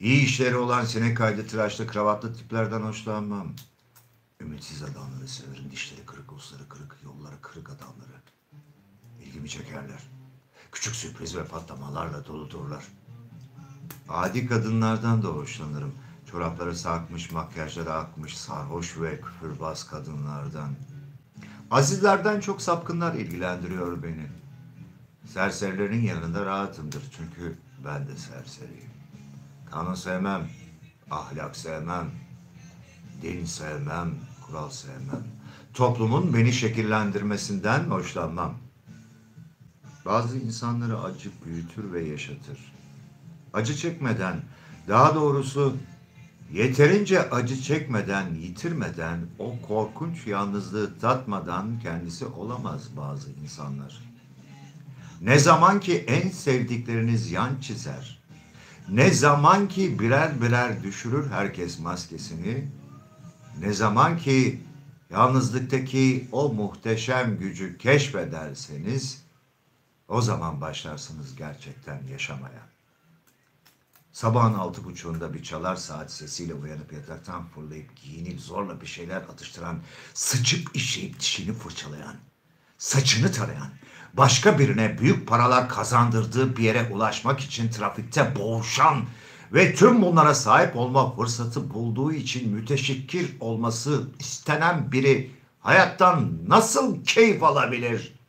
İyi işleri olan sinek kaydı tıraşlı kravatlı tiplerden hoşlanmam. Ümitsiz adamları severim. Dişleri kırık, usları kırık, yolları kırık adamları. İlgimi çekerler. Küçük sürpriz ve patlamalarla doludurlar. Adi kadınlardan da hoşlanırım. Çorapları sarkmış, makyajları akmış, sarhoş ve küfürbaz kadınlardan. Azizlerden çok sapkınlar ilgilendiriyor beni. Serserilerin yanında rahatımdır çünkü ben de serseriyim. Kanun sevmem, ahlak sevmem, din sevmem, kural sevmem. Toplumun beni şekillendirmesinden hoşlanmam. Bazı insanları acı büyütür ve yaşatır. Acı çekmeden, daha doğrusu yeterince acı çekmeden, yitirmeden, o korkunç yalnızlığı tatmadan kendisi olamaz bazı insanlar. Ne zaman ki en sevdikleriniz yan çizer, ne zaman ki birer birer düşürür herkes maskesini, ne zaman ki yalnızlıktaki o muhteşem gücü keşfederseniz, o zaman başlarsınız gerçekten yaşamaya. Sabahın altı buçuğunda bir çalar saat sesiyle uyanıp yataktan fırlayıp giyinip zorla bir şeyler atıştıran, sıçıp işeyip dişini fırçalayan, saçını tarayan, başka birine büyük paralar kazandırdığı bir yere ulaşmak için trafikte boğuşan ve tüm bunlara sahip olma fırsatı bulduğu için müteşekkir olması istenen biri hayattan nasıl keyif alabilir?